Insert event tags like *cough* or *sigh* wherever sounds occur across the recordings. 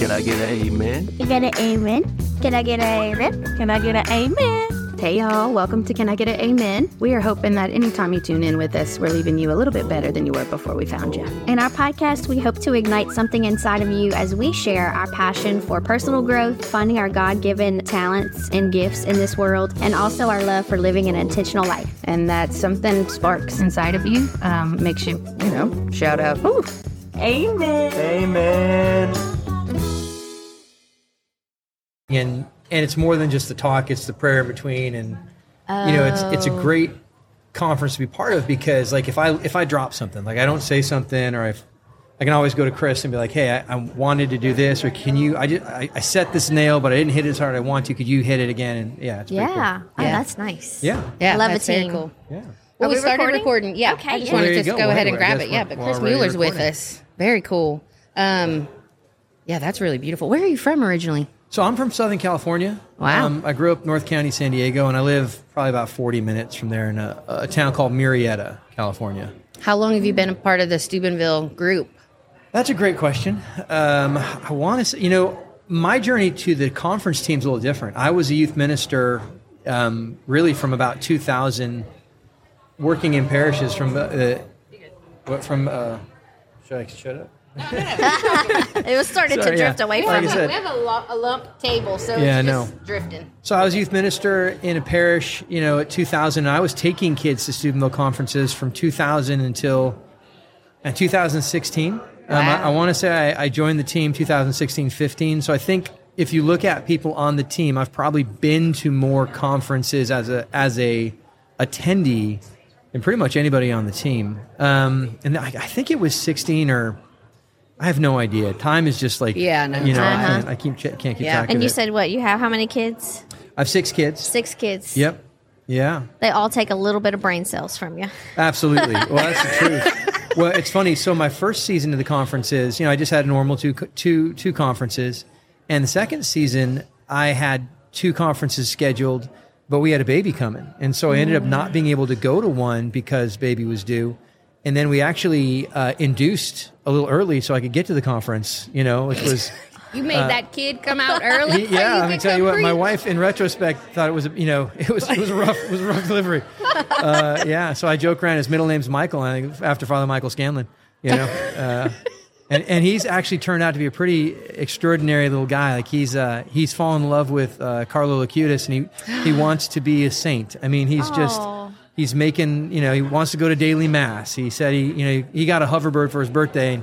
Can I get an amen? You get an amen? Can I get an amen? Can I get an amen? Hey, y'all. Welcome to Can I Get an Amen? We are hoping that anytime you tune in with us, we're leaving you a little bit better than you were before we found you. In our podcast, we hope to ignite something inside of you as we share our passion for personal growth, finding our God given talents and gifts in this world, and also our love for living an intentional life. And that something sparks inside of you, um, makes you, you know, shout out, Ooh. Amen. Amen. And and it's more than just the talk; it's the prayer in between, and you know, it's it's a great conference to be part of because, like, if I if I drop something, like I don't say something, or if I can always go to Chris and be like, "Hey, I, I wanted to do this," or "Can you? I, just, I I set this nail, but I didn't hit it as hard as I want to. Could you hit it again?" And yeah, it's pretty cool. Yeah. Oh, that's nice. yeah, Yeah, Love a that's very cool. yeah. Well, Are we, we started recording? recording. Yeah, Okay, I just yeah. wanted to just go. go ahead hey, and grab it. Yeah, but Chris already Mueller's with us. Very cool. Um, yeah, that's really beautiful. Where are you from originally? So I'm from Southern California. Wow. Um, I grew up North County, San Diego, and I live probably about 40 minutes from there in a, a town called Murrieta, California. How long have you been a part of the Steubenville group? That's a great question. Um, I want to say, you know, my journey to the conference team's a little different. I was a youth minister um, really from about 2000, working in parishes from uh, uh, what from. Uh, should I shut up? It was starting Sorry, to drift yeah. away from I you. said- have a, lo- a lump table, so Yeah, I know. drifting. So I was youth minister in a parish, you know, at 2000. And I was taking kids to Steubenville conferences from 2000 until and 2016. Um, I, I want to say I, I joined the team 2016-15. So I think if you look at people on the team, I've probably been to more conferences as a as a attendee than pretty much anybody on the team. Um, and I, I think it was 16 or I have no idea. Time is just like Yeah, no. you know, I, Uh-huh. can't, I keep, can't keep Yeah. track of And you it. said what? You have how many kids? I have six kids. Six kids. Yep. Yeah. They all take a little bit of brain cells from you. Absolutely. *laughs* Well, that's the truth. Well, it's funny. So my first season of the conferences, you know, I just had normal two two two conferences, and the second season I had two conferences scheduled, but we had a baby coming, and so I ended up not being able to go to one because baby was due, and then we actually uh, induced a little early so I could get to the conference. You know, which was. *laughs* You made that kid come out early. *laughs* Yeah, so I'm tell you what. My wife, in retrospect, thought it was you know *laughs* it was it was a rough it was a rough delivery. Uh, yeah, so I joke around. His middle name's Michael, and after Father Michael Scanlon, you know, uh, and and he's actually turned out to be a pretty extraordinary little guy. Like he's uh, he's fallen in love with uh, Carlo Acutis, and he he wants to be a saint. I mean, he's just. He's making, you know, he wants to go to daily mass. He said he, you know, he got a hoverboard for his birthday,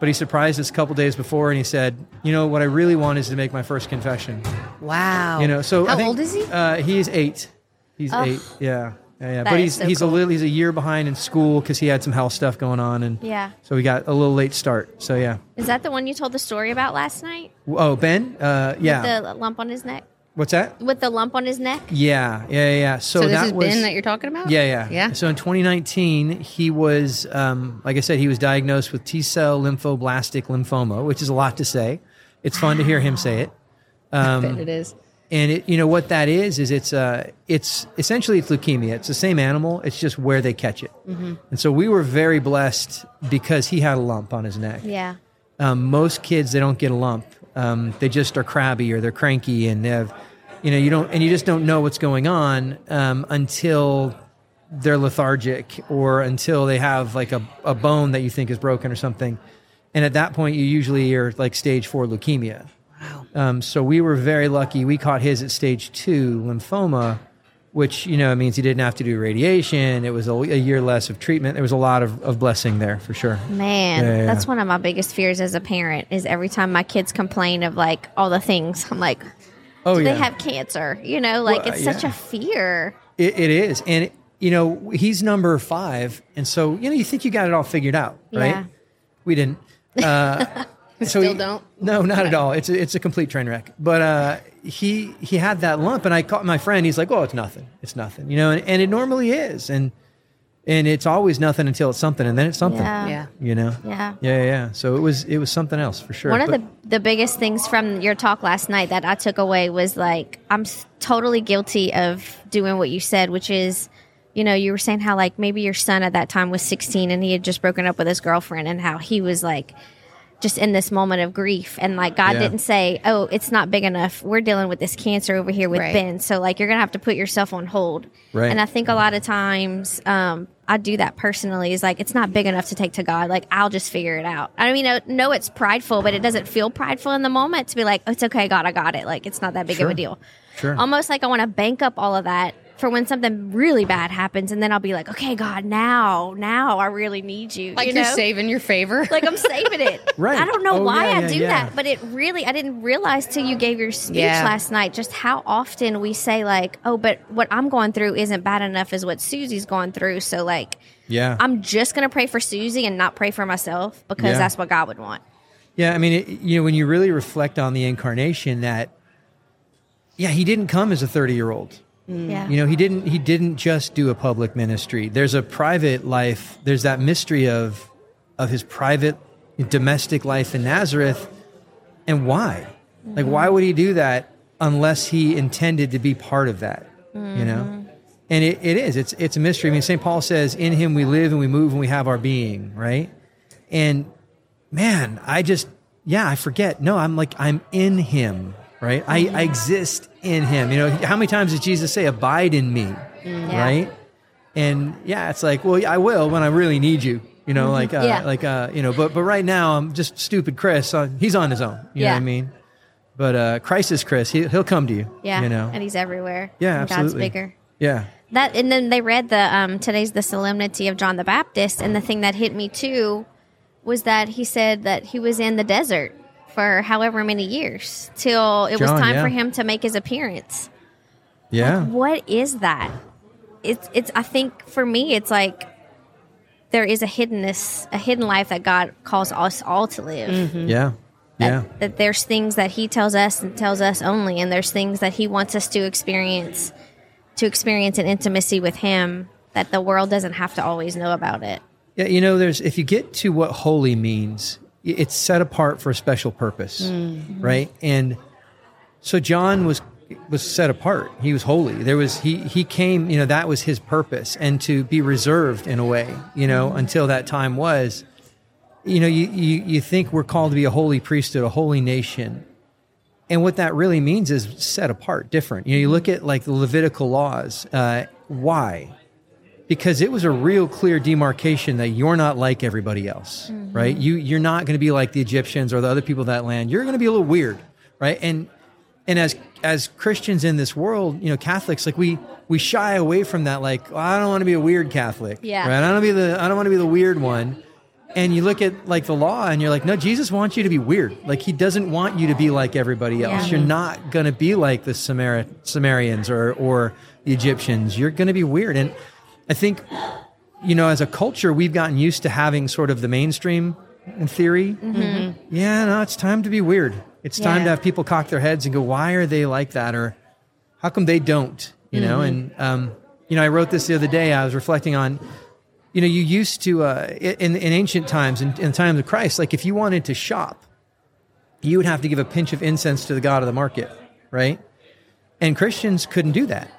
but he surprised us a couple days before, and he said, you know, what I really want is to make my first confession. Wow. You know, so how think, old is he? Uh, he's eight. He's eight. Yeah, yeah, yeah. But he's so he's cool. a little he's a year behind in school because he had some health stuff going on, and Yeah. so we got a little late start. So yeah. Is that the one you told the story about last night? Oh, Ben. Uh, yeah. The lump on his neck? What's that? With the lump on his neck? Yeah, yeah, yeah. So, so this that is was Ben that you're talking about? Yeah, yeah, Yeah. So in 2019, he was, um, like I said, he was diagnosed with T cell lymphoblastic lymphoma, which is a lot to say. It's fun to hear him say it. I bet it is. And it, you know what that is? Is it's uh, it's essentially it's leukemia. It's the same animal. It's just where they catch it. Mm-hmm. And so we were very blessed because he had a lump on his neck. Yeah. Um, most kids they don't get a lump. Um, they just are crabby or they're cranky and they have, you know, you don't and you just don't know what's going on um, until they're lethargic or until they have like a, a bone that you think is broken or something. And at that point, you usually are like stage four leukemia. Wow. Um, so we were very lucky. We caught his at stage two lymphoma, which you know means he didn't have to do radiation. It was a, a year less of treatment. There was a lot of, of blessing there for sure. Man, Yeah, yeah, that's yeah. one of my biggest fears as a parent is every time my kids complain of like all the things, *laughs* I'm like, Oh do yeah, they have cancer? You know, like Well, it's such yeah. a fear. it, it is, and you know he's number five, and so you know you think you got it all figured out, right? Yeah. We didn't. Uh, *laughs* so Still he- don't? No, not at all. It's a, it's a complete train wreck. But uh, he he had that lump, and I caught my friend. He's like, "Oh, it's nothing. It's nothing," you know, and, and it normally is, and and it's always nothing until it's something, and then it's something. Yeah. Yeah. You know. Yeah. Yeah, yeah. So it was it was something else for sure. One of But- the the biggest things from your talk last night that I took away was like I'm s- totally guilty of doing what you said, which is, you know, you were saying how like maybe your son at that time was 16 and he had just broken up with his girlfriend and how he was like just in this moment of grief and like God Yeah. didn't say, "Oh, it's not big enough. We're dealing with this cancer over here with Right. Ben." So like you're going to have to put yourself on hold. Right. And I think a lot of times um I do that personally is like it's not big enough to take to God. Like I'll just figure it out. I mean, I know it's prideful, but it doesn't feel prideful in the moment to be like, "Oh, "It's okay, God, I got it." Like it's not that big of a deal. Sure. Almost like I want to bank up all of that for when something really bad happens, and then I'll be like, "Okay, God, now, now I really need you." Like you you are saving your favor. like I'm saving it. *laughs* Right. I don't know Oh, why yeah, I yeah, do yeah. that, but it really I didn't realize till you gave your speech Yeah. last night just how often we say like, "Oh, but what I'm going through isn't bad enough as what Susie's going through." So like, Yeah. I'm just gonna pray for Susie and not pray for myself because Yeah. that's what God would want. Yeah, I mean, it, you know, when you really reflect on the incarnation, that yeah, he didn't come as a thirty-year-old. Yeah. You know, he didn't. He didn't just do a public ministry. There's a private life. There's that mystery of of his private domestic life in Nazareth, and why? Like, why would he do that unless he intended to be part of that? You know, mm-hmm. and it, it is. It's it's a mystery. I mean, St. Paul says, "In Him we live and we move and we have our being." Right, and man, I just, yeah, I forget. No, I'm like, I'm in him, right? I, I exist in him. You know, how many times did Jesus say, abide in me, right? And yeah, it's like, well, I will when I really need you, you know, like, uh, Yeah. like, uh, you know, but, but right now I'm just stupid Chris. Uh, he's on his own. You know Yeah. what I mean? But, uh, Christ is Chris. He, he'll come to you. Yeah. You know? And he's everywhere. Yeah, And God's absolutely. bigger. yeah. That and then they read the um today's the solemnity of John the Baptist and the thing that hit me too was that he said that he was in the desert for however many years till it was time yeah. for him to make his appearance. Yeah. What is that? It's it's I think for me it's like there is a hiddenness, a hidden life that God calls us all to live. Mm-hmm. Yeah. That, Yeah. that there's things that he tells us and tells us only and there's things that he wants us to experience to experience an intimacy with him that the world doesn't have to always know about it Yeah, you know, there's if you get to what holy means, y- it's set apart for a special purpose, right? And so John was was set apart. He was holy. There was he he came, you know, that was his purpose and to be reserved in a way, you know, until that time was you know, you, you you think we're called to be a holy priesthood, a holy nation. And what that really means is set apart, different. You know, you look at like the Levitical laws. Uh, why? Because it was a real clear demarcation that you're not like everybody else, mm-hmm. right? You you're not going to be like the Egyptians or the other people of that land. You're going to be a little weird, right? And and as as Christians in this world, you know, Catholics like we we shy away from that. Like "Oh, I don't want to be a weird Catholic, Yeah. right? I don't be the I don't want to be the weird one. And you look at like the law, and you're like, no, Jesus wants you to be weird. Like he doesn't want you to be like everybody else. Yeah. You're not going to be like the Sumerians or or the Egyptians. You're going to be weird. And I think, you know, as a culture, we've gotten used to having sort of the mainstream in theory. Yeah, no, it's time to be weird. It's time Yeah. to have people cock their heads and go, why are they like that? Or how come they don't? You know, and, um, you know, I wrote this the other day. I was reflecting on, you know, you used to, uh, in, in ancient times, in, in the times of Christ, like if you wanted to shop, you would have to give a pinch of incense to the God of the market, right? And Christians couldn't do that.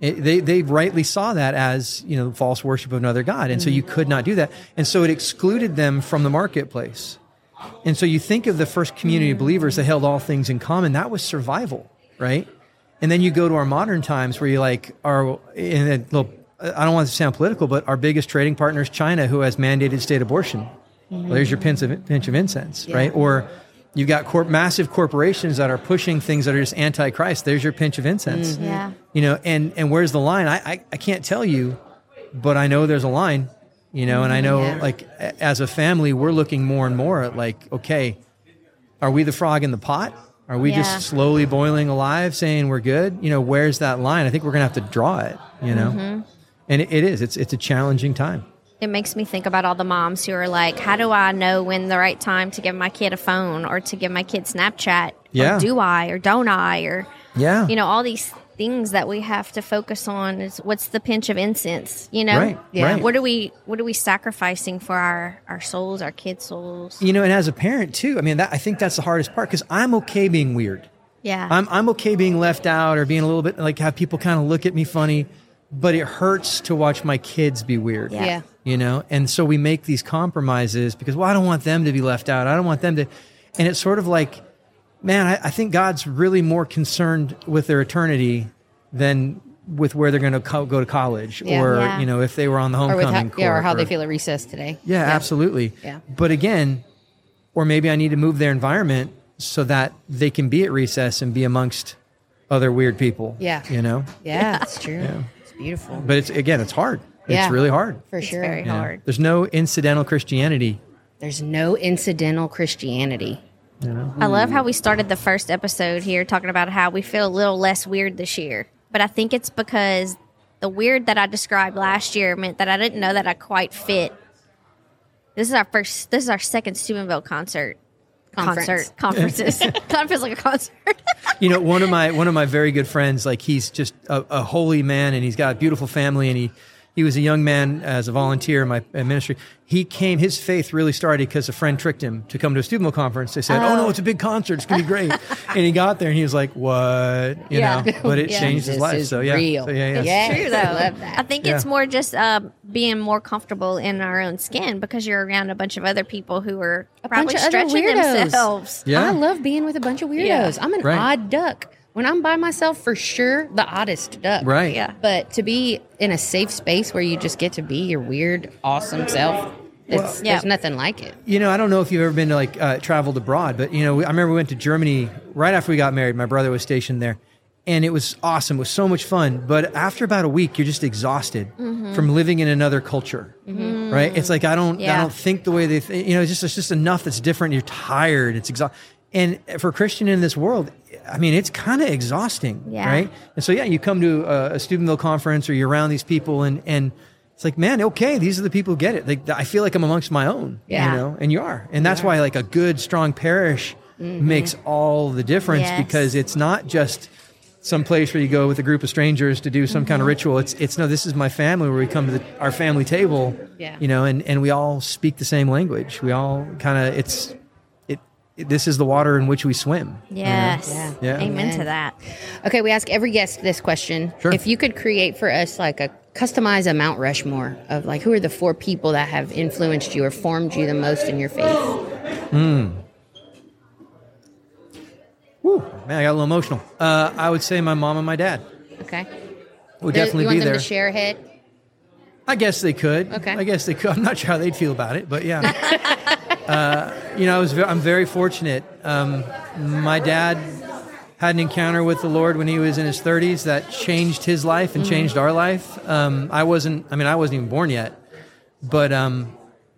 It, they they rightly saw that as you know false worship of another god, and so you could not do that, and so it excluded them from the marketplace. And so you think of the first community of believers that held all things in common. That was survival, right? And then you go to our modern times where you like are in a little. I don't want to sound political, but our biggest trading partner is China, who has mandated state abortion. Well, there's your pinch of, pinch of incense, right? Or you've got corp, massive corporations that are pushing things that are just anti-Christ. There's your pinch of incense. Yeah. You know and and where's the line? I, I i can't tell you but i know there's a line you know and i know Yeah. like as a family we're looking more and more at like okay are we the frog in the pot? Are we Yeah. just slowly boiling alive saying we're good? You know where's that line? I think we're gonna have to draw it you know? Mm-hmm. and it, it is. It's it's a challenging time it makes me think about all the moms who are like how do i know when the right time to give my kid a phone or to give my kid snapchat Yeah. or do i or don't i or yeah you know all these things that we have to focus on is what's the pinch of incense you know Right, Yeah. right. what are we what are we sacrificing for our our souls our kids souls you know and as a parent too i mean that i think that's the hardest part because i'm okay being weird yeah I'm I'm okay being left out or being a little bit like have people kind of look at me funny, but it hurts to watch my kids be weird. Yeah. Yeah. You know? And so we make these compromises because, well, I don't want them to be left out. I don't want them to. And it's sort of like, man, I, I think God's really more concerned with their eternity than with where they're going to co- go to college Yeah. or, Yeah. you know, if they were on the or homecoming how, yeah, or court how they feel at recess today. yeah, absolutely. Yeah. But again, or maybe I need to move their environment so that they can be at recess and be amongst other weird people. Yeah. You know? Yeah, it's true. It's beautiful But it's again, it's hard. Yeah. It's really hard. for It's sure. very Yeah. hard. There's no incidental Christianity. There's no incidental Christianity. I love how we started the first episode here talking about how we feel a little less weird this year. But I think it's because the weird that I described last year meant that I didn't know that I quite fit. This is our first. This is our second Steubenville concert. Conference. *laughs* *laughs* Concert conferences. Conference like a concert. You know, one of my one of my very good friends, like he's just a, a holy man, and he's got a beautiful family, and he he was a young man as a volunteer in my uh, ministry. He came, his faith really started because a friend tricked him to come to a Steubenville conference. They said, "Oh, no, it's a big concert, it's gonna be great," and he got there and he was like, "What?" You Yeah. know, but it *laughs* Yeah. changed his life. So yeah, real. so yeah, yeah. Yes, True though. I love that. I think it's more just um, being more comfortable in our own skin because you're around a bunch of other people who are A probably bunch of other stretching weirdos. themselves. Yeah. I love being with a bunch of weirdos. Yeah. I'm an Right. odd duck. When I'm by myself, for sure, the oddest duck. Right. Yeah. But to be in a safe space where you just get to be your weird, awesome self, it's, Yeah. there's nothing like it. You know, I don't know if you've ever been to like uh, traveled abroad, but you know, I remember we went to Germany right after we got married. My brother was stationed there, and it was awesome. It was so much fun. But after about a week, you're just exhausted from living in another culture, right? It's like I don't, I don't think the way they, th- you know, it's just it's just enough that's different. You're tired. It's exhausting. And for a Christian in this world, I mean, it's kind of exhausting, Yeah. right? And so, yeah, you come to a, a Steubenville conference or you're around these people, and and it's like, man, okay, these are the people who get it. Like, I feel like I'm amongst my own, Yeah. you know, and you are, and that's why like a good, strong parish mm-hmm. makes all the difference Yes. because it's not just some place where you go with a group of strangers to do some kind of mm-hmm. ritual. It's it's no, this is my family where we come to the, our family table, Yeah. you know, and and we all speak the same language. We all kind of it's it, it. This is the water in which we swim. Yes. Yeah. Yeah. Amen to that. Okay, we ask every guest this question. Sure. If you could create for us like a customize a Mount Rushmore of like who are the four people that have influenced you or formed you the most in your faith? Woo, man, I got a little emotional. Uh, I would say my mom and my dad Okay. would Do- definitely you want be them there. to share a head? I guess they could. Okay. I guess they could. I'm not sure how they'd feel about it, but yeah. *laughs* uh, you know, I was. ve- I'm very fortunate. Um, my dad had an encounter with the Lord when he was in his 30s that changed his life and changed our life. Um, I wasn't. I mean, I wasn't even born yet, but um,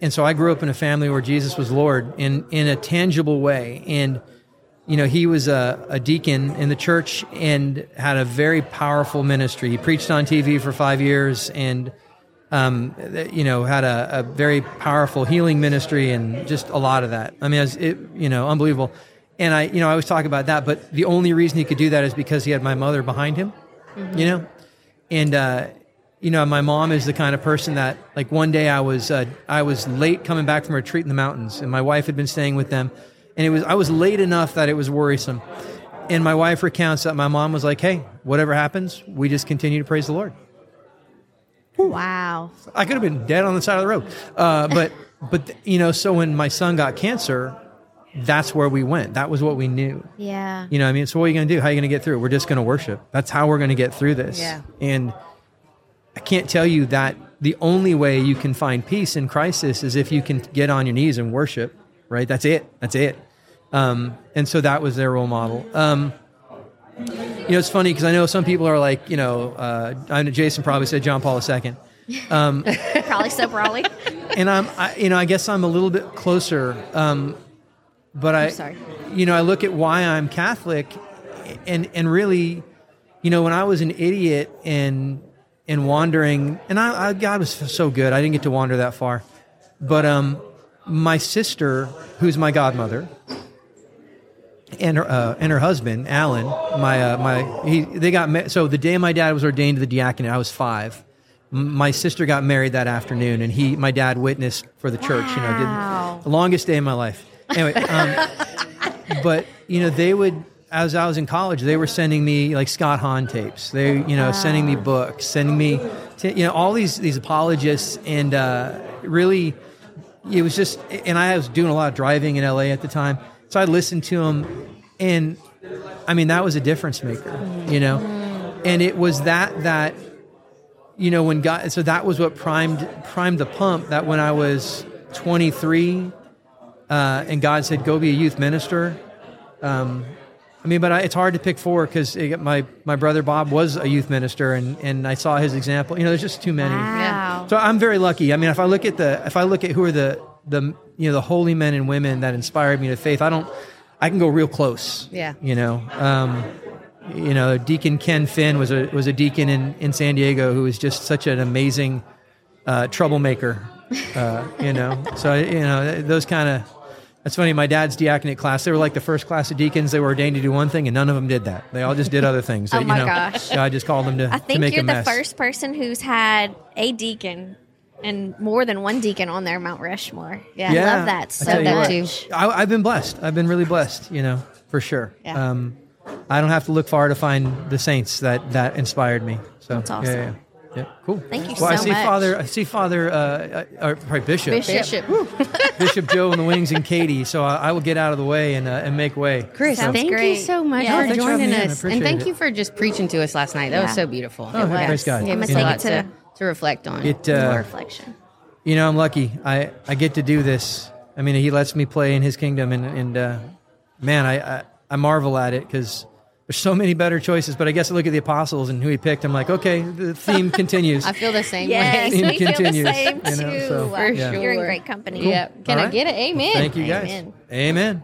and so I grew up in a family where Jesus was Lord in in a tangible way, and you know, he was a, a deacon in the church and had a very powerful ministry. He preached on TV for five years and, um, you know, had a, a very powerful healing ministry and just a lot of that. I mean, it, was, it, you know, unbelievable. And I, you know, I always talk about that, but the only reason he could do that is because he had my mother behind him, you know? And, uh, you know, my mom is the kind of person that, like, one day I was, uh, I was late coming back from a retreat in the mountains, and my wife had been staying with them, and it was, I was late enough that it was worrisome. And my wife recounts that my mom was like, "Hey, whatever happens, we just continue to praise the Lord." Wow. I could have been dead on the side of the road, uh, but, but you know, so when my son got cancer, that's where we went. That was what we knew. Yeah. You know, I mean, so what are you going to do? How are you going to get through it? We're just going to worship. That's how we're going to get through this. Yeah. And I can't tell you that the only way you can find peace in crisis is if you can get on your knees and worship, right? That's it. That's it. Um, and so that was their role model. Um, you know, it's funny because I know some people are like, you know, uh, I know Jason probably said John Paul II. *laughs* Probably so, probably. and I'm, I, you know, I guess I'm a little bit closer. Um, but I, sorry. you know, I look at why I'm Catholic, and and really, you know, when I was an idiot and and wandering, and I, I God was so good, I didn't get to wander that far, but um, my sister, who's my godmother, and her uh, and her husband Alan, my uh, my he they got ma- so the day my dad was ordained to the diaconate, I was five. M- My sister got married that afternoon, and he my dad witnessed for the church. You know, Wow. did the longest day of my life. Anyway, um, *laughs* but you know they would as I was in college, they were sending me like Scott Hahn tapes. They, you know, sending me books, sending me, to, you know, all these these apologists, and uh, really, it was just. And I was doing a lot of driving in LA at the time, so I listened to him, and I mean that was a difference maker, you know, and it was that that, you know, when God. So that was what primed primed the pump. That when I was 23, uh, and God said, "Go be a youth minister." Um, I mean, but I, it's hard to pick four because my my brother Bob was a youth minister, and and I saw his example. You know, there's just too many. Wow. So I'm very lucky. I mean, if I look at the if I look at who are the the you know the holy men and women that inspired me to faith, I don't. I can go real close. Yeah. You know. Um, you know, Deacon Ken Finn was a was a deacon in, in San Diego who was just such an amazing uh, troublemaker. Uh, you know, *laughs* so you know those kind of. That's funny. My dad's diaconate class, they were like the first class of deacons. They were ordained to do one thing, and none of them did that. They all just did other things. *laughs* Oh that, my know, gosh. God just called them to, I to think make you're the first person who's had a deacon and more than one deacon on there, Mount Rushmore. Yeah, Yeah, I love that so tell much. too. I, I've been blessed. I've been really blessed, you know, for sure. Yeah. Um, I don't have to look far to find the saints that, that inspired me. So That's awesome. Yeah, yeah, yeah. cool. Thank you so much. I see much. Father. I see Father, uh, uh, or probably Bishop, Bishop. Bishop. Bishop Joe and the Wings and Katie. So I, I will get out of the way and uh, and make way. Chris, Sounds thank great. you so much Yeah. for thanks for joining me in. I us. And thank it. you for just preaching to us last night. That was so beautiful. Oh, praise God. Gave I'm us gonna take it to- to, to reflect on. It, More uh, reflection. you know, I'm lucky. I, I get to do this. I mean, he lets me play in his kingdom, and and uh, man, I, I I marvel at it because there's so many better choices. But I guess I look at the apostles and who he picked. I'm like, okay, the theme *laughs* continues. I feel the same Yes, way. Theme we feel the same you know, too. so, For You're in great company. Yeah. Can All I right. get it? Amen. Thank you guys. Amen. Amen.